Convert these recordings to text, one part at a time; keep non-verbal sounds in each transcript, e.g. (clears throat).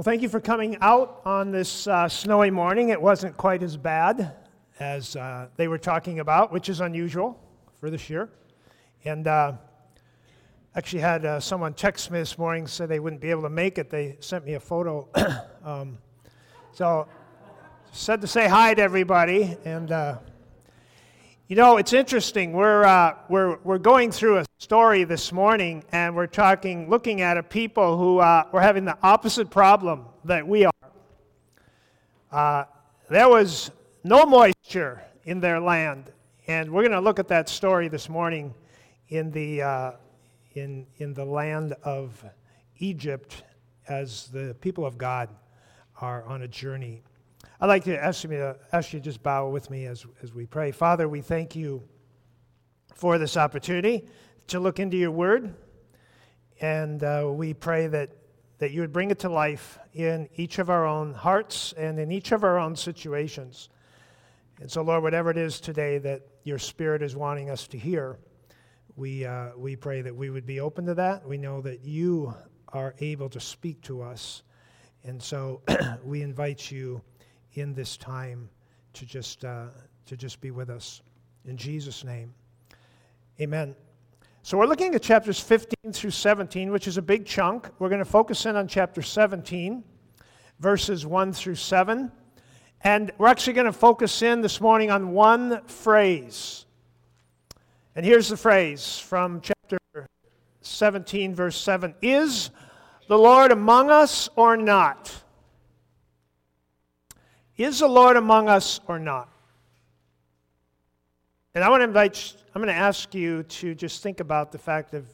Well, thank you for coming out on this uh, snowy morning. It wasn't quite as bad as uh, they were talking about, which is unusual for this year. And uh, actually had uh, someone text me this morning said they wouldn't be able to make it. They sent me a photo. (coughs) um, so said to say hi to everybody. And uh, you know, it's interesting. We're, uh, we're, we're going through a story this morning, and we're talking, looking at a people who uh, were having the opposite problem that we are. Uh, there was no moisture in their land, and we're going to look at that story this morning in the, uh, in, in the land of Egypt as the people of God are on a journey. I'd like to ask you to ask you just bow with me as, as we pray. Father, we thank you for this opportunity to look into your word. And uh, we pray that, that you would bring it to life in each of our own hearts and in each of our own situations. And so, Lord, whatever it is today that your Spirit is wanting us to hear, we, uh, we pray that we would be open to that. We know that you are able to speak to us. And so (clears throat) we invite you in this time to just, uh, to just be with us. In Jesus' name, amen. So we're looking at chapters 15 through 17, which is a big chunk. We're going to focus in on chapter 17, verses 1 through 7. And we're actually going to focus in this morning on one phrase. And here's the phrase from chapter 17, verse 7 Is the Lord among us or not? Is the Lord among us or not? And I want to invite, I'm going to ask you to just think about the fact of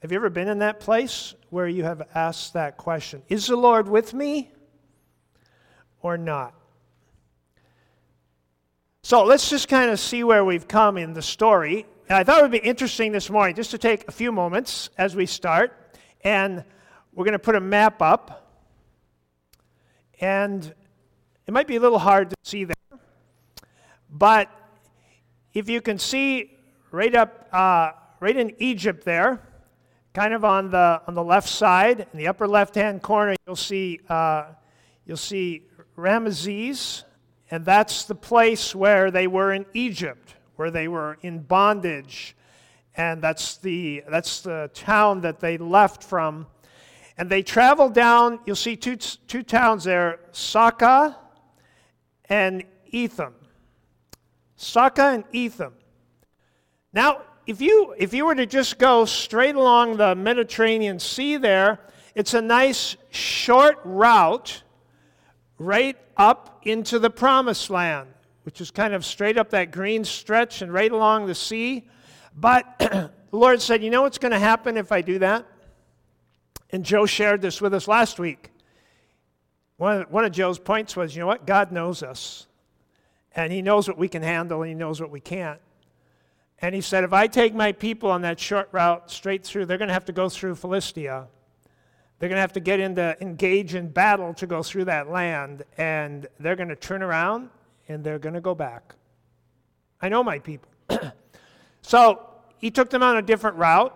have you ever been in that place where you have asked that question? Is the Lord with me or not? So let's just kind of see where we've come in the story. And I thought it would be interesting this morning just to take a few moments as we start. And we're going to put a map up. And it might be a little hard to see there, but if you can see right up, uh, right in Egypt there, kind of on the on the left side, in the upper left-hand corner, you'll see uh, you'll see Ramesses, and that's the place where they were in Egypt, where they were in bondage, and that's the that's the town that they left from. And they traveled down, you'll see two, two towns there, Saka and Etham. Saka and Etham. Now, if you, if you were to just go straight along the Mediterranean Sea there, it's a nice short route right up into the promised land, which is kind of straight up that green stretch and right along the sea. But (clears throat) the Lord said, You know what's going to happen if I do that? And Joe shared this with us last week. One of, one of Joe's points was, you know what? God knows us. And he knows what we can handle and he knows what we can't. And he said, if I take my people on that short route straight through, they're going to have to go through Philistia. They're going to have to get into, engage in battle to go through that land. And they're going to turn around and they're going to go back. I know my people. (clears throat) so he took them on a different route.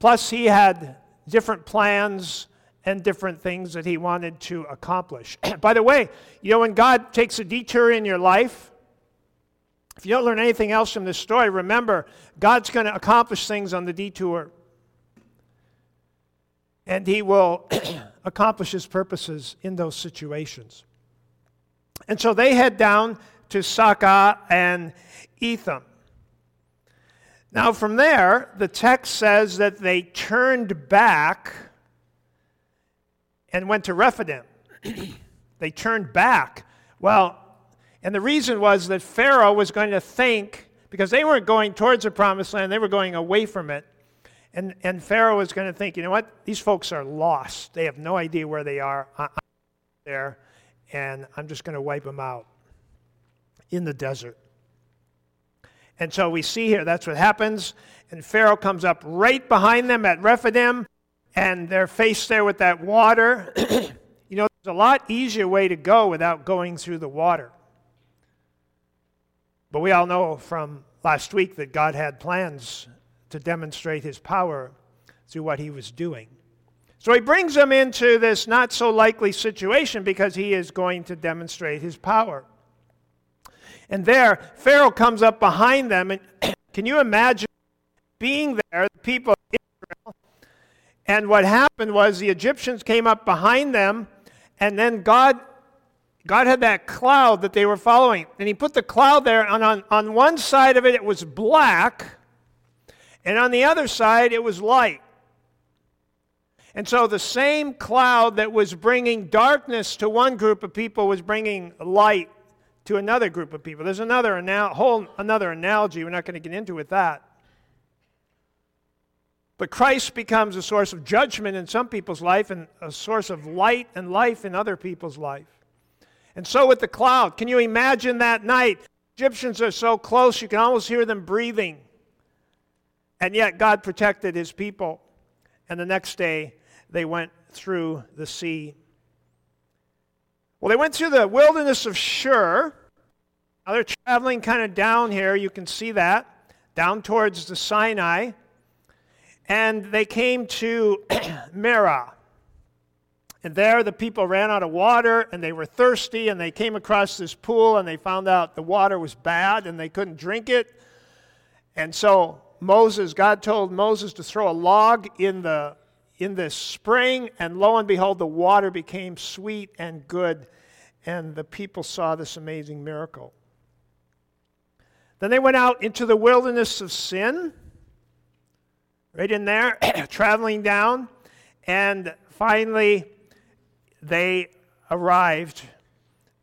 Plus, he had different plans and different things that he wanted to accomplish. (clears throat) By the way, you know, when God takes a detour in your life, if you don't learn anything else from this story, remember, God's going to accomplish things on the detour. And he will (clears throat) accomplish his purposes in those situations. And so they head down to Saka and Etham. Now, from there, the text says that they turned back and went to Rephidim. (clears throat) they turned back. Well, and the reason was that Pharaoh was going to think, because they weren't going towards the promised land, they were going away from it. And, and Pharaoh was going to think, you know what? These folks are lost. They have no idea where they are. I'm there, and I'm just going to wipe them out in the desert. And so we see here that's what happens. And Pharaoh comes up right behind them at Rephidim, and they're faced there with that water. (clears throat) you know, there's a lot easier way to go without going through the water. But we all know from last week that God had plans to demonstrate his power through what he was doing. So he brings them into this not so likely situation because he is going to demonstrate his power. And there, Pharaoh comes up behind them. And (clears throat) can you imagine being there, the people of? And what happened was the Egyptians came up behind them, and then God God had that cloud that they were following. And he put the cloud there, and on, on one side of it, it was black, and on the other side, it was light. And so the same cloud that was bringing darkness to one group of people was bringing light to another group of people. There's another whole another analogy. We're not going to get into with that. But Christ becomes a source of judgment in some people's life and a source of light and life in other people's life. And so with the cloud, can you imagine that night? Egyptians are so close, you can almost hear them breathing. And yet God protected his people. And the next day, they went through the sea. Well, they went through the wilderness of Shur. Now they're traveling kind of down here. You can see that, down towards the Sinai. And they came to (clears throat) Marah. And there the people ran out of water and they were thirsty and they came across this pool and they found out the water was bad and they couldn't drink it. And so Moses, God told Moses to throw a log in the in this spring, and lo and behold, the water became sweet and good, and the people saw this amazing miracle. Then they went out into the wilderness of sin, right in there, (clears throat) traveling down, and finally they arrived.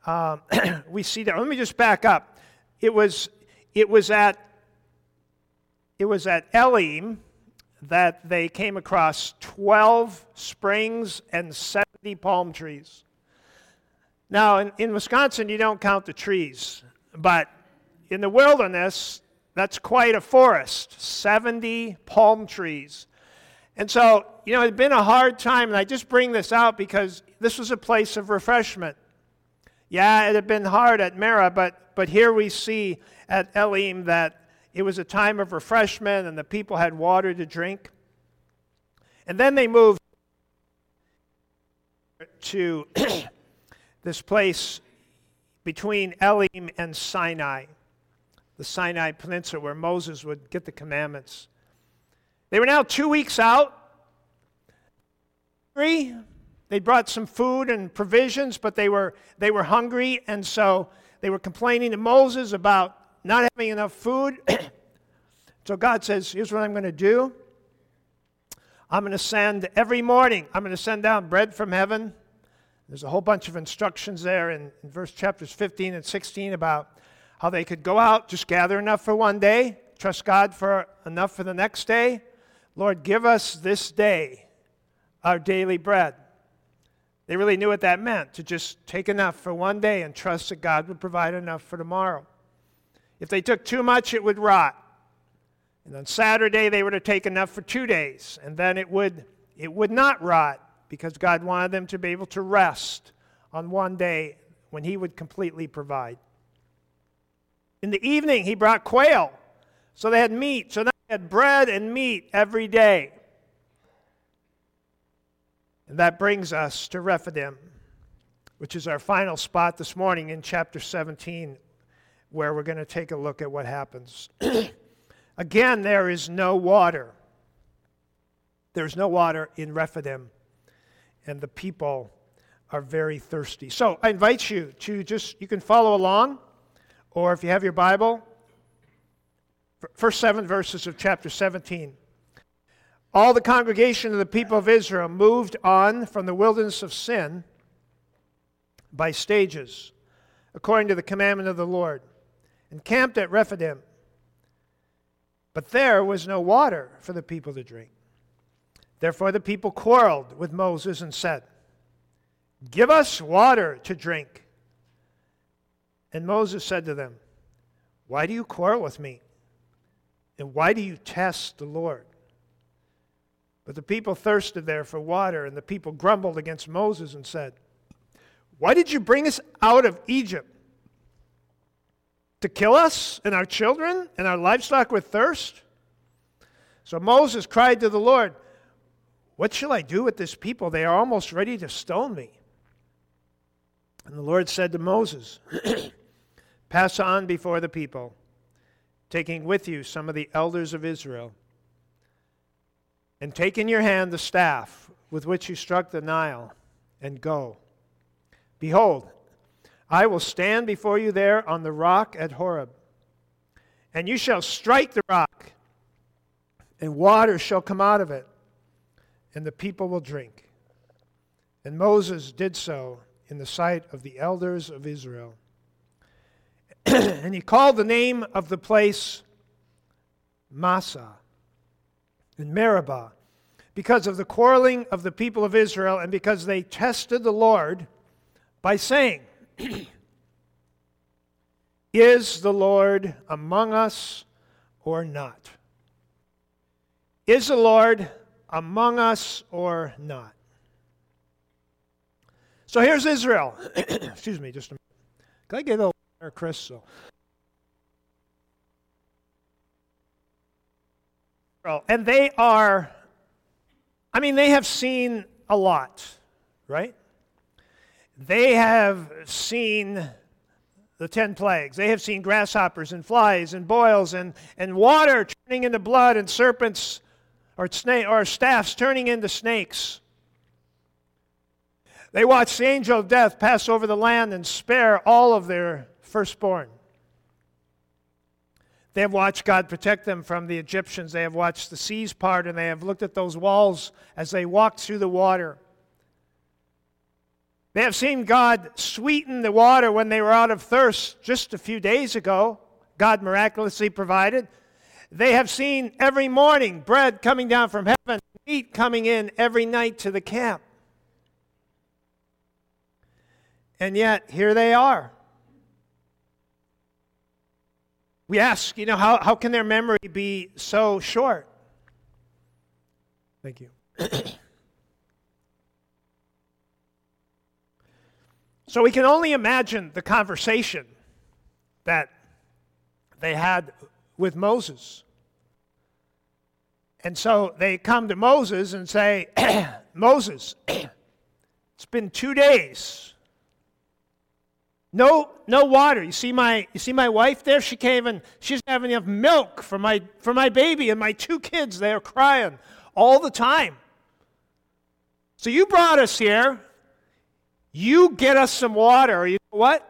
Um, (clears throat) we see that. Let me just back up. It was, it was at it was at Elim that they came across 12 springs and 70 palm trees. Now, in, in Wisconsin, you don't count the trees, but in the wilderness, that's quite a forest 70 palm trees. And so, you know, it had been a hard time, and I just bring this out because this was a place of refreshment. Yeah, it had been hard at Marah, but, but here we see at Elim that it was a time of refreshment and the people had water to drink. And then they moved to (clears throat) this place between Elim and Sinai, the Sinai Peninsula, where Moses would get the commandments. They were now two weeks out. Three. They brought some food and provisions, but they were, they were hungry, and so they were complaining to Moses about not having enough food. (clears throat) so God says, Here's what I'm going to do. I'm going to send every morning, I'm going to send down bread from heaven. There's a whole bunch of instructions there in, in verse chapters 15 and 16 about how they could go out, just gather enough for one day, trust God for enough for the next day, Lord, give us this day our daily bread. They really knew what that meant to just take enough for one day and trust that God would provide enough for tomorrow. If they took too much, it would rot. And on Saturday, they were to take enough for two days, and then it would, it would not rot because God wanted them to be able to rest on one day when He would completely provide. In the evening, He brought quail, so they had meat. So now they had bread and meat every day. And that brings us to Rephidim, which is our final spot this morning in chapter 17, where we're going to take a look at what happens. (clears throat) Again, there is no water. There's no water in Rephidim, and the people are very thirsty. So I invite you to just, you can follow along, or if you have your Bible, first seven verses of chapter 17. All the congregation of the people of Israel moved on from the wilderness of sin by stages, according to the commandment of the Lord, and camped at Rephidim. But there was no water for the people to drink. Therefore the people quarreled with Moses and said, Give us water to drink. And Moses said to them, Why do you quarrel with me? And why do you test the Lord? But the people thirsted there for water, and the people grumbled against Moses and said, Why did you bring us out of Egypt? To kill us and our children and our livestock with thirst? So Moses cried to the Lord, What shall I do with this people? They are almost ready to stone me. And the Lord said to Moses, (clears throat) Pass on before the people, taking with you some of the elders of Israel. And take in your hand the staff with which you struck the Nile, and go. Behold, I will stand before you there on the rock at Horeb. And you shall strike the rock, and water shall come out of it, and the people will drink. And Moses did so in the sight of the elders of Israel. (clears throat) and he called the name of the place Massah and Meribah because of the quarreling of the people of Israel and because they tested the Lord by saying, (clears throat) Is the Lord among us or not? Is the Lord among us or not? So here's Israel. (clears throat) Excuse me, just a minute. Can I get a little Chris? So. And they are, I mean, they have seen a lot, right? They have seen the ten plagues. They have seen grasshoppers and flies and boils and, and water turning into blood and serpents or, snake, or staffs turning into snakes. They watched the angel of death pass over the land and spare all of their firstborn. They have watched God protect them from the Egyptians. They have watched the seas part and they have looked at those walls as they walked through the water. They have seen God sweeten the water when they were out of thirst just a few days ago. God miraculously provided. They have seen every morning bread coming down from heaven, meat coming in every night to the camp. And yet, here they are. We ask, you know, how, how can their memory be so short? Thank you. (coughs) so we can only imagine the conversation that they had with Moses. And so they come to Moses and say, (coughs) Moses, (coughs) it's been two days no, no water. You see my you see my wife there? She can't even she's having enough milk for my for my baby and my two kids. They are crying all the time. So you brought us here. You get us some water, you know what?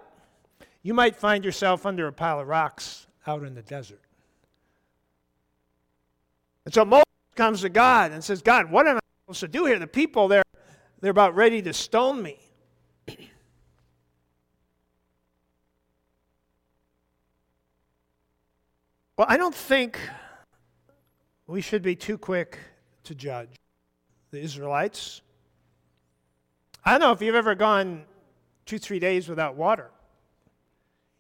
You might find yourself under a pile of rocks out in the desert. And so Moses comes to God and says, God, what am I supposed to do here? The people, they're, they're about ready to stone me. Well, I don't think we should be too quick to judge the Israelites. I don't know if you've ever gone two, three days without water.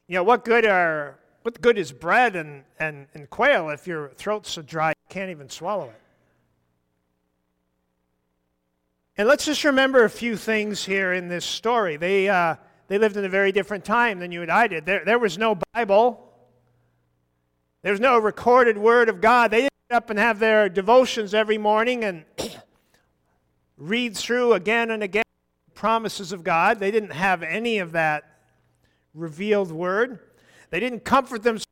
You know, what good are what good is bread and, and, and quail if your throat's so dry you can't even swallow it? And let's just remember a few things here in this story. They, uh, they lived in a very different time than you and I did. There, there was no Bible. There's no recorded word of God. They didn't get up and have their devotions every morning and (clears throat) read through again and again promises of God. They didn't have any of that revealed word. They didn't comfort themselves.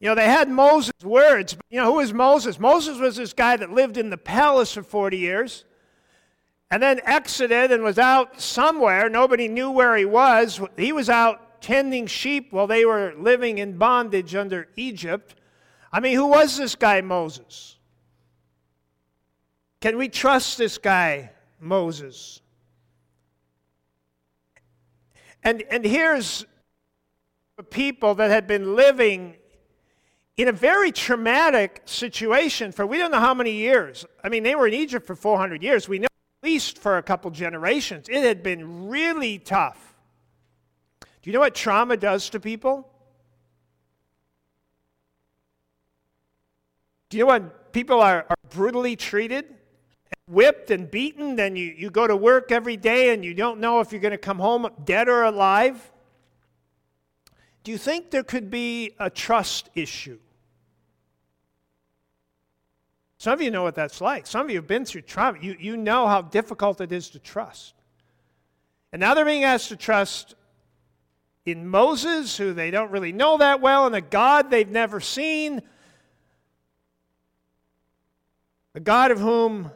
You know, they had Moses' words. But, you know, who is Moses? Moses was this guy that lived in the palace for 40 years and then exited and was out somewhere. Nobody knew where he was. He was out tending sheep while they were living in bondage under Egypt. I mean, who was this guy, Moses? Can we trust this guy, Moses? And, and here's people that had been living in a very traumatic situation for we don't know how many years. I mean, they were in Egypt for 400 years. We know at least for a couple generations. It had been really tough. Do you know what trauma does to people? Do you know when people are, are brutally treated, whipped and beaten, then you, you go to work every day and you don't know if you're going to come home dead or alive? Do you think there could be a trust issue? Some of you know what that's like. Some of you have been through trauma. You, you know how difficult it is to trust. And now they're being asked to trust in Moses, who they don't really know that well, and a God they've never seen, a God of whom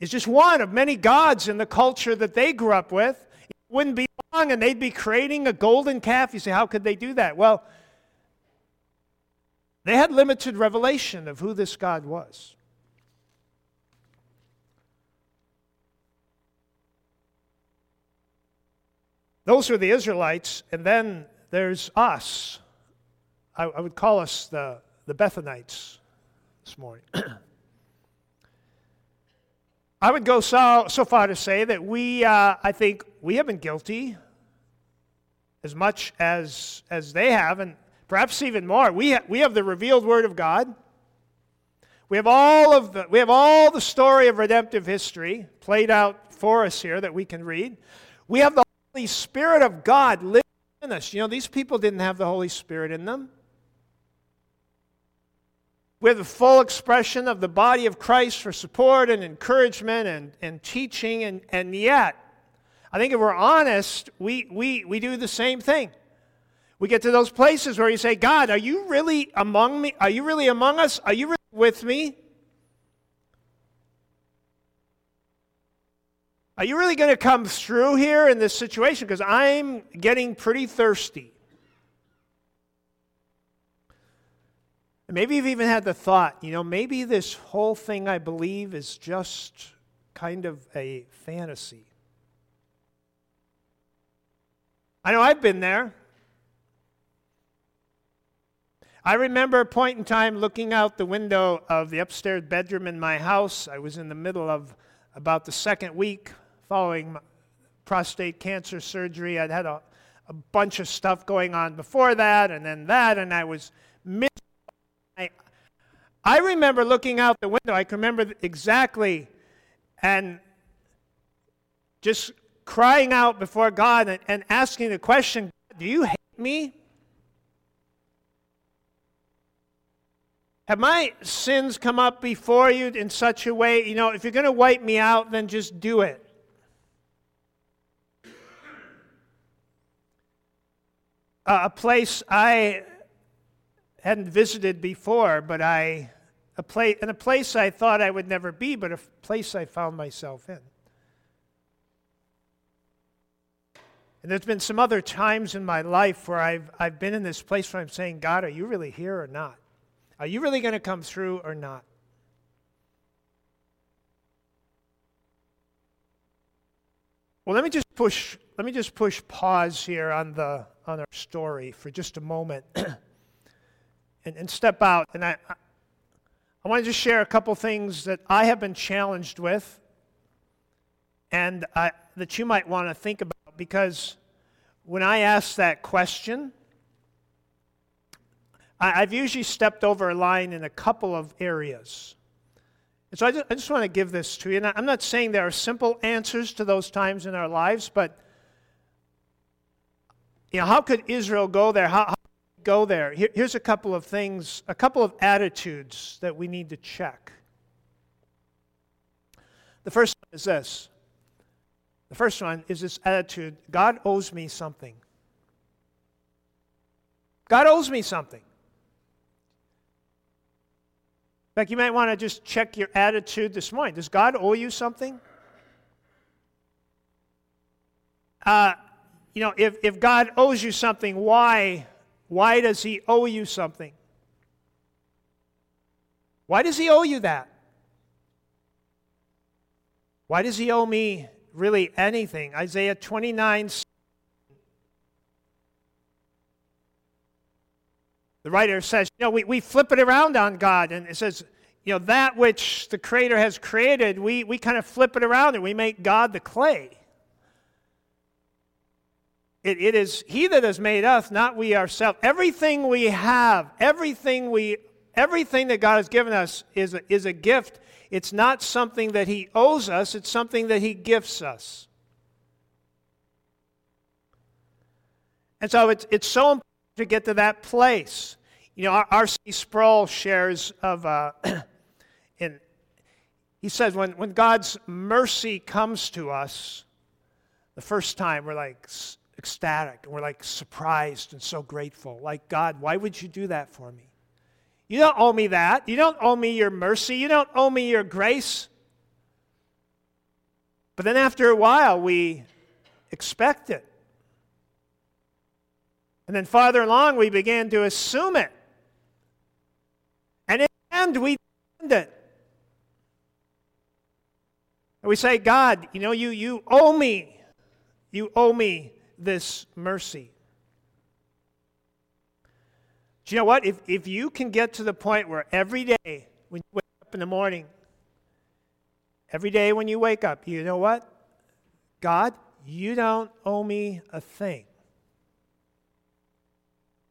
is just one of many gods in the culture that they grew up with. It wouldn't be long, and they'd be creating a golden calf. You say, how could they do that? Well, they had limited revelation of who this God was. Those were the Israelites, and then there's us. I, I would call us the, the Bethanites this morning. (clears throat) I would go so, so far to say that we, uh, I think, we have been guilty as much as, as they have, and perhaps even more. We, ha- we have the revealed Word of God. We have all of the we have all the story of redemptive history played out for us here that we can read. We have the Holy Spirit of God living in us. You know, these people didn't have the Holy Spirit in them. We have the full expression of the body of Christ for support and encouragement and, and teaching, and, and yet, I think if we're honest, we, we, we do the same thing. We get to those places where you say, God, are you really among me? Are you really among us? Are you really with me? Are you really going to come through here in this situation? Because I'm getting pretty thirsty. And maybe you've even had the thought, you know, maybe this whole thing I believe is just kind of a fantasy. I know I've been there. I remember a point in time looking out the window of the upstairs bedroom in my house. I was in the middle of about the second week following prostate cancer surgery. I'd had a, a bunch of stuff going on before that, and then that, and I was miserable. I, I remember looking out the window. I can remember exactly, and just crying out before God and, and asking the question Do you hate me? Have my sins come up before you in such a way, you know, if you're going to wipe me out, then just do it. A place I hadn't visited before, but I a place and a place I thought I would never be, but a place I found myself in. And there's been some other times in my life where I've, I've been in this place where I'm saying, God, are you really here or not? Are you really going to come through or not? Well, let me just push, let me just push pause here on the on our story for just a moment (clears throat) and, and step out. And I, I want to just share a couple things that I have been challenged with and I, that you might want to think about because when I ask that question, I, I've usually stepped over a line in a couple of areas. And so I just, I just want to give this to you. And I'm not saying there are simple answers to those times in our lives, but you know, how could Israel go there? How, how go there? Here, here's a couple of things, a couple of attitudes that we need to check. The first one is this. The first one is this attitude God owes me something. God owes me something. In fact, you might want to just check your attitude this morning. Does God owe you something? Uh, you know, if, if God owes you something, why? Why does He owe you something? Why does He owe you that? Why does He owe me really anything? Isaiah 29 The writer says, you know, we, we flip it around on God, and it says, you know, that which the Creator has created, we, we kind of flip it around and we make God the clay. It, it is He that has made us, not we ourselves. Everything we have, everything we, everything that God has given us is a, is a gift. It's not something that He owes us. It's something that He gifts us. And so it's, it's so important to get to that place. You know, R.C. Sproul shares of, uh, (clears throat) And he says when, when God's mercy comes to us, the first time we're like ecstatic and we're like surprised and so grateful. Like, God, why would you do that for me? You don't owe me that. You don't owe me your mercy. You don't owe me your grace. But then after a while, we expect it. And then farther along, we began to assume it. And in the end, we demand it. And we say, God, you know, you, you owe me. You owe me this mercy. Do you know what? If, if you can get to the point where every day when you wake up in the morning, every day when you wake up, you know what? God, you don't owe me a thing.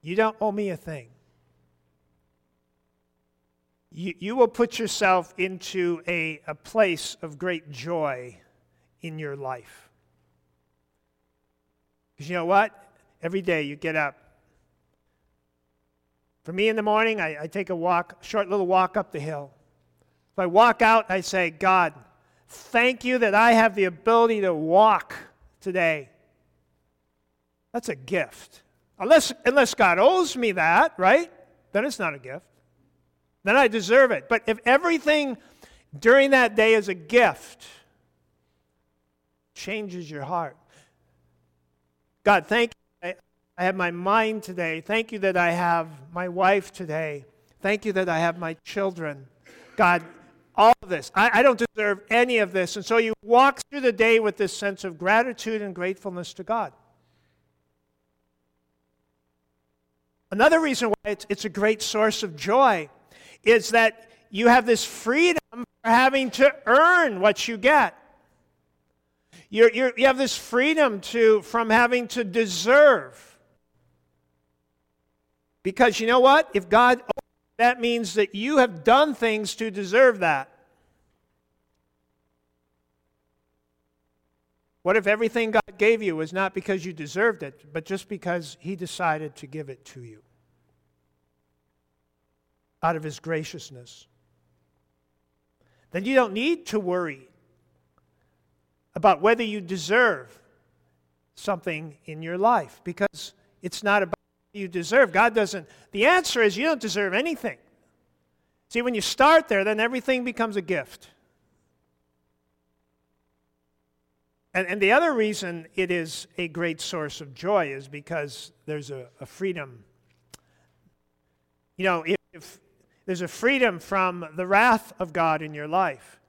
You don't owe me a thing. You, you will put yourself into a, a place of great joy in your life. Because you know what? Every day you get up. For me in the morning, I, I take a walk, short little walk up the hill. If I walk out, I say, God, thank you that I have the ability to walk today. That's a gift. Unless, unless God owes me that, right? Then it's not a gift. Then I deserve it. But if everything during that day is a gift, changes your heart. God, thank you. I have my mind today. Thank you that I have my wife today. Thank you that I have my children. God, all of this. I, I, don't deserve any of this. And so you walk through the day with this sense of gratitude and gratefulness to God. Another reason why it's, it's a great source of joy is that you have this freedom for having to earn what you get. You're, you're, you have this freedom to, from having to deserve. Because you know what? If God, that means that you have done things to deserve that. What if everything God gave you was not because you deserved it, but just because He decided to give it to you out of His graciousness? Then you don't need to worry about whether you deserve something in your life because it's not about you deserve. God doesn't. The answer is you don't deserve anything. See, when you start there, then everything becomes a gift. And, and the other reason it is a great source of joy is because there's a, a freedom. You know, if, if there's a freedom from the wrath of God in your life,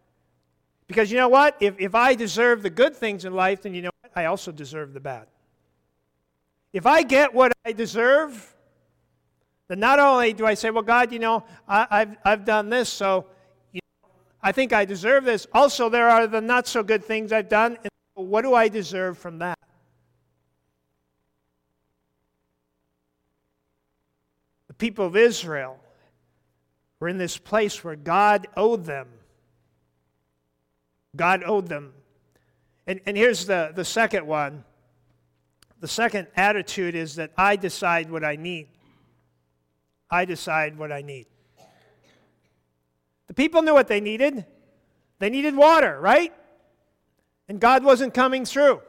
because you know what? If, if I deserve the good things in life, then you know what? I also deserve the bad. If I get what I deserve, then not only do I say, well, God, you know, I, have I've done this, so you know, I think I deserve this. Also, there are the not so good things I've done, and what do I deserve from that? The people of Israel were in this place where God owed them God owed them. And, and here's the, the second one the second attitude is that I decide what I need. I decide what I need. The people knew what they needed. They needed water, right? And God wasn't coming through.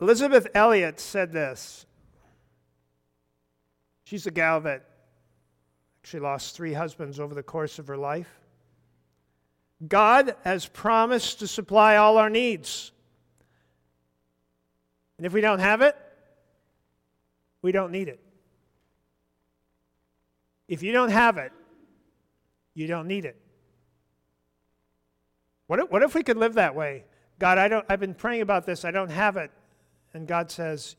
Elisabeth Elliot said this. She's a gal that actually lost three husbands over the course of her life. God has promised to supply all our needs. And if we don't have it, we don't need it. If you don't have it, you don't need it. What if, what if we could live that way? God, I don't, I've been praying about this, I don't have it. And God says,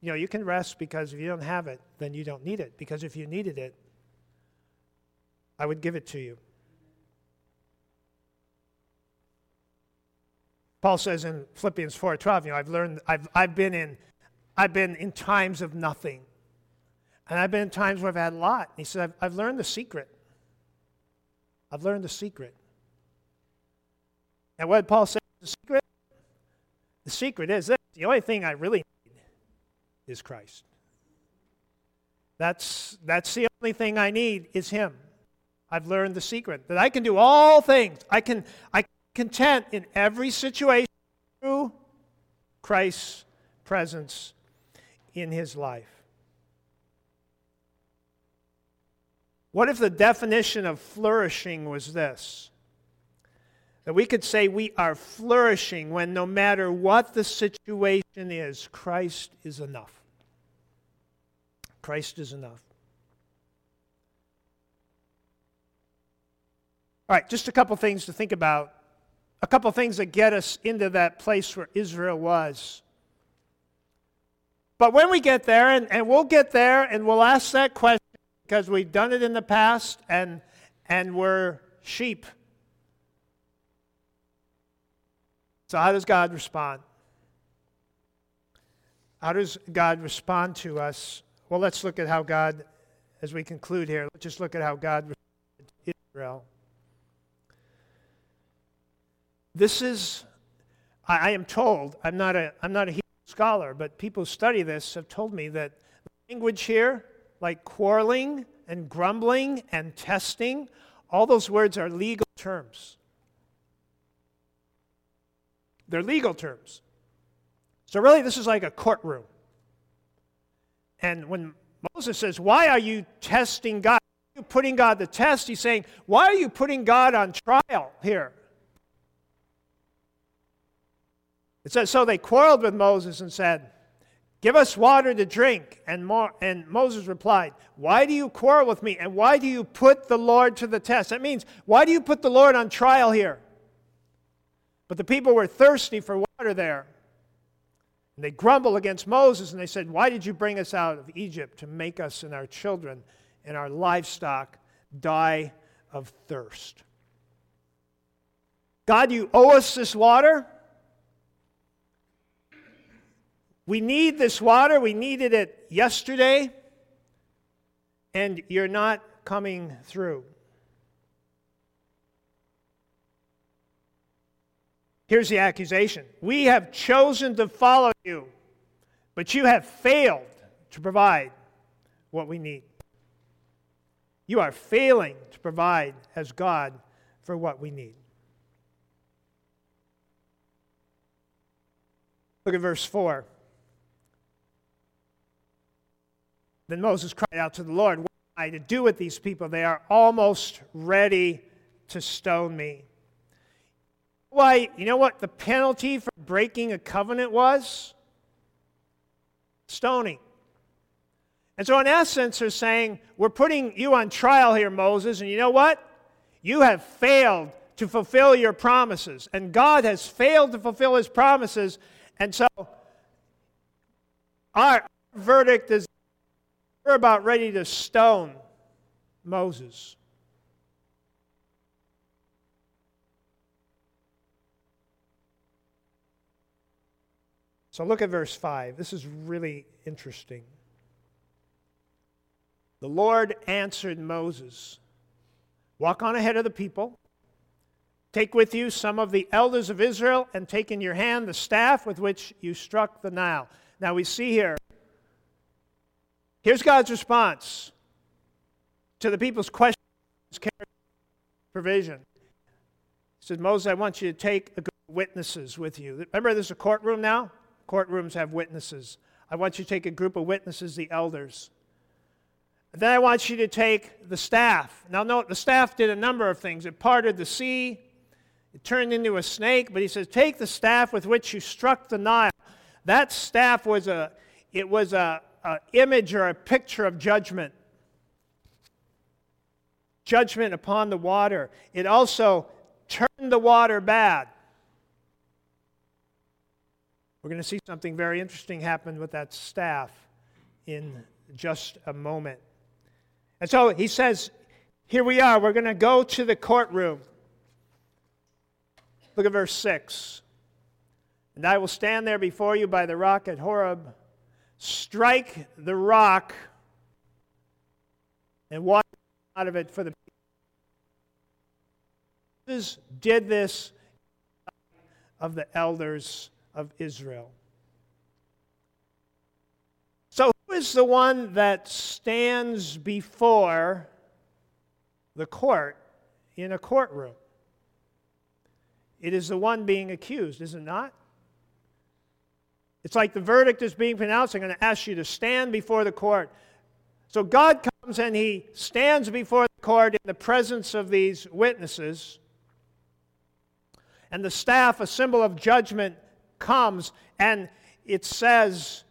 you know, you can rest because if you don't have it, then you don't need it. Because if you needed it, I would give it to you. Paul says in Philippians 4:12, you know, I've learned I've I've been in I've been in times of nothing. And I've been in times where I've had a lot. And he said, I've, I've learned the secret. I've learned the secret. And what Paul says the secret? The secret is this the only thing I really need is Christ. That's, that's the only thing I need is Him. I've learned the secret that I can do all things. I can I content in every situation through Christ's presence in his life. What if the definition of flourishing was this? That we could say we are flourishing when no matter what the situation is, Christ is enough. Christ is enough. All right, just a couple things to think about. A couple things that get us into that place where Israel was. But when we get there, and, and we'll get there and we'll ask that question because we've done it in the past and, and we're sheep. So, how does God respond? How does God respond to us? Well, let's look at how God, as we conclude here, let's just look at how God responded to Israel. This is, I, I am told, I'm not a, I'm not a scholar, but people who study this have told me that language here, like quarreling and grumbling and testing, all those words are legal terms. They're legal terms. So, really, this is like a courtroom. And when Moses says, Why are you testing God? Are you putting God to test? He's saying, Why are you putting God on trial here? It says, So they quarreled with Moses and said, Give us water to drink. And, Mo- and Moses replied, Why do you quarrel with me? And why do you put the Lord to the test? That means, why do you put the Lord on trial here? But the people were thirsty for water there. And they grumbled against Moses and they said, Why did you bring us out of Egypt to make us and our children and our livestock die of thirst? God, you owe us this water. We need this water. We needed it yesterday, and you're not coming through. Here's the accusation We have chosen to follow you, but you have failed to provide what we need. You are failing to provide as God for what we need. Look at verse 4. Then Moses cried out to the Lord, What am I to do with these people? They are almost ready to stone me. Why, you know what the penalty for breaking a covenant was? Stoning. And so, in essence, they're saying, We're putting you on trial here, Moses, and you know what? You have failed to fulfill your promises. And God has failed to fulfill his promises. And so, our verdict is we're about ready to stone Moses. So look at verse 5. This is really interesting. The Lord answered Moses Walk on ahead of the people. Take with you some of the elders of Israel, and take in your hand the staff with which you struck the Nile. Now we see here Here's God's response to the people's questions, provision. He says, Moses, I want you to take witnesses with you. Remember, there's a courtroom now? Courtrooms have witnesses. I want you to take a group of witnesses, the elders. Then I want you to take the staff. Now, note, the staff did a number of things. It parted the sea, it turned into a snake, but he says, Take the staff with which you struck the Nile. That staff was a, it was a, an image or a picture of judgment. Judgment upon the water. It also turned the water bad. We're going to see something very interesting happen with that staff in just a moment. And so he says, Here we are. We're going to go to the courtroom. Look at verse 6. And I will stand there before you by the rock at Horeb strike the rock and water out of it for the people. did this of the elders of Israel. So, who is the one that stands before the court in a courtroom? It is the one being accused, is it not? It's like the verdict is being pronounced. I'm going to ask you to stand before the court. So God comes and he stands before the court in the presence of these witnesses. And the staff, a symbol of judgment, comes and it says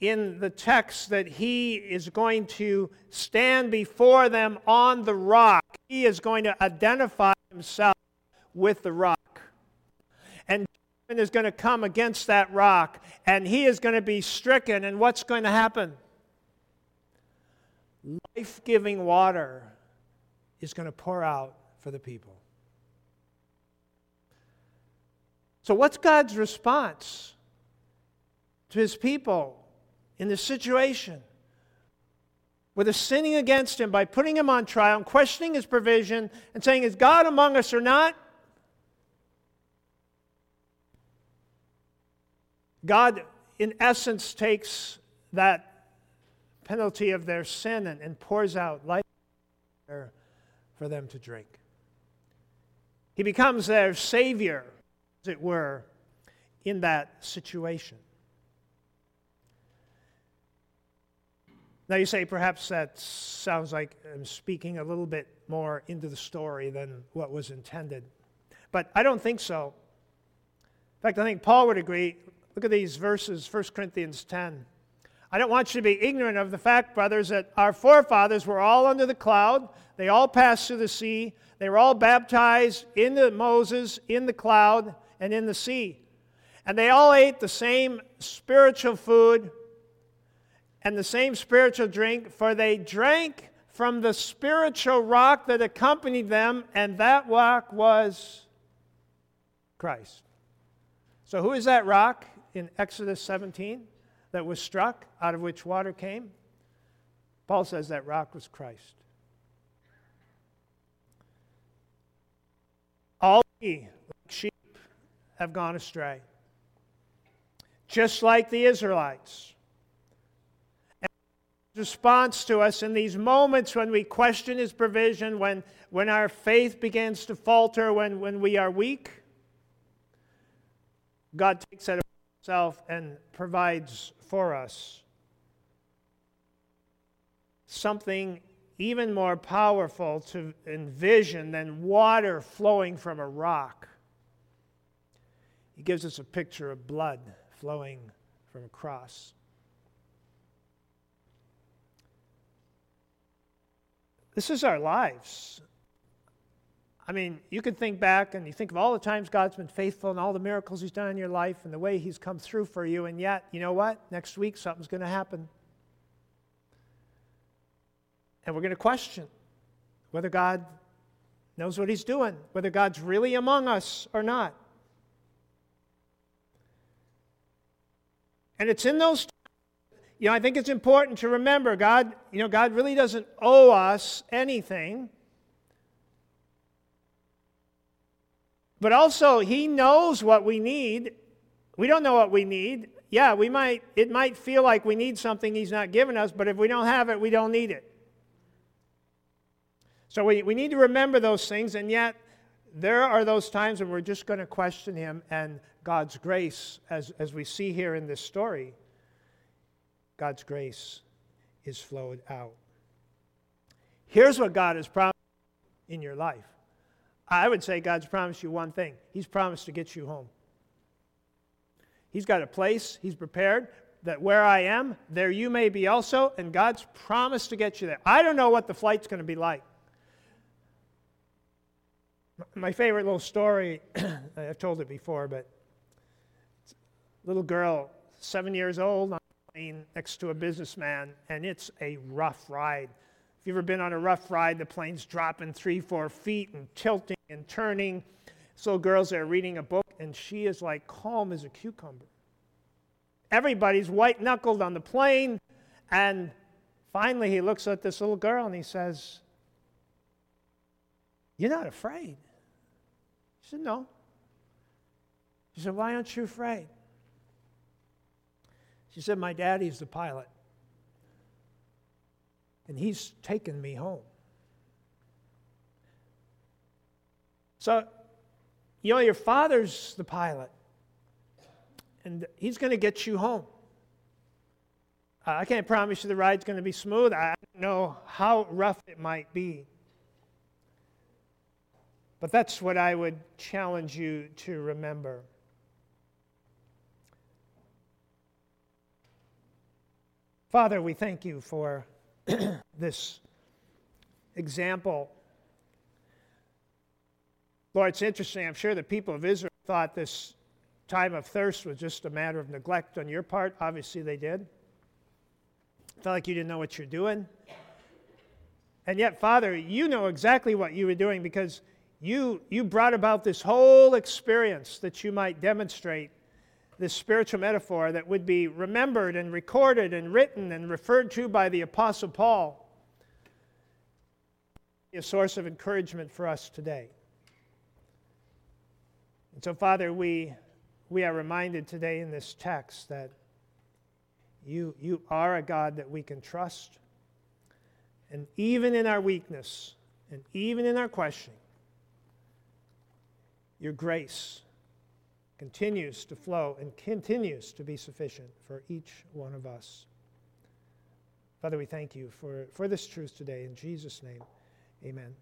in the text that he is going to stand before them on the rock. He is going to identify himself with the rock is going to come against that rock and he is going to be stricken. And what's going to happen? Life giving water is going to pour out for the people. So, what's God's response to his people in this situation? With they're sinning against him by putting him on trial and questioning his provision and saying, Is God among us or not? God, in essence, takes that penalty of their sin and, and pours out life for them to drink. He becomes their savior, as it were, in that situation. Now, you say perhaps that sounds like I'm speaking a little bit more into the story than what was intended. But I don't think so. In fact, I think Paul would agree Look at these verses, 1 Corinthians 10. I don't want you to be ignorant of the fact, brothers, that our forefathers were all under the cloud. They all passed through the sea. They were all baptized in the Moses in the cloud and in the sea. And they all ate the same spiritual food and the same spiritual drink, for they drank from the spiritual rock that accompanied them, and that rock was Christ. So, who is that rock? In Exodus 17 that was struck, out of which water came? Paul says that rock was Christ. All we, like sheep, have gone astray, just like the Israelites. And response to us in these moments when we question his provision, when, when our faith begins to falter, when, when we are weak, God takes that himself and provides for us something even more powerful to envision than water flowing from a rock. He gives us a picture of blood flowing from a cross. This is our lives. I mean, you can think back and you think of all the times God's been faithful and all the miracles He's done in your life and the way He's come through for you, and yet, you know what? Next week, something's going to happen. And we're going to question whether God knows what He's doing, whether God's really among us or not. And it's in those you know, I think it's important to remember God, you know, God really doesn't owe us anything. But also, He knows what we need. We don't know what we need. Yeah, we might, it might feel like we need something He's not given us, but if we don't have it, we don't need it. So we, we need to remember those things, and yet there are those times when we're just going to question Him and God's grace, as, as we see here in this story, God's grace is flowed out. Here's what God has promised in your life I would say God's promised you one thing He's promised to get you home. He's got a place, He's prepared that where I am, there you may be also, and God's promised to get you there. I don't know what the flight's going to be like. My favorite little story, (clears throat) I've told it before, but little girl, seven years old, on a plane next to a businessman, and it's a rough ride. If you've ever been on a rough ride, the plane's dropping three, four feet and tilting and turning. So girls are reading a book, and she is like calm as a cucumber. Everybody's white knuckled on the plane, and finally he looks at this little girl and he says, You're not afraid. She said, No. She said, Why aren't you afraid? She said, My daddy's the pilot. and he's taken me home. So, you know, your father's the pilot, and he's going to get you home. Uh, I can't promise you the ride's going to be smooth. I don't know how rough it might be. But that's what I would challenge you to remember. Father, we thank you for (clears throat) this example. Lord, it's interesting. I'm sure the people of Israel thought this time of thirst was just a matter of neglect on your part. Obviously, they did. Felt like you didn't know what you're doing. And yet, Father, you know exactly what you were doing because you, you brought about this whole experience that you might demonstrate this spiritual metaphor that would be remembered and recorded and written and referred to by the Apostle Paul. A source of encouragement for us today. And so, Father, we, we are reminded today in this text that you, you are a God that we can trust. And even in our weakness, and even in our questioning, your grace continues to flow and continues to be sufficient for each one of us. Father, we thank you for, for this truth today. In Jesus' name, amen.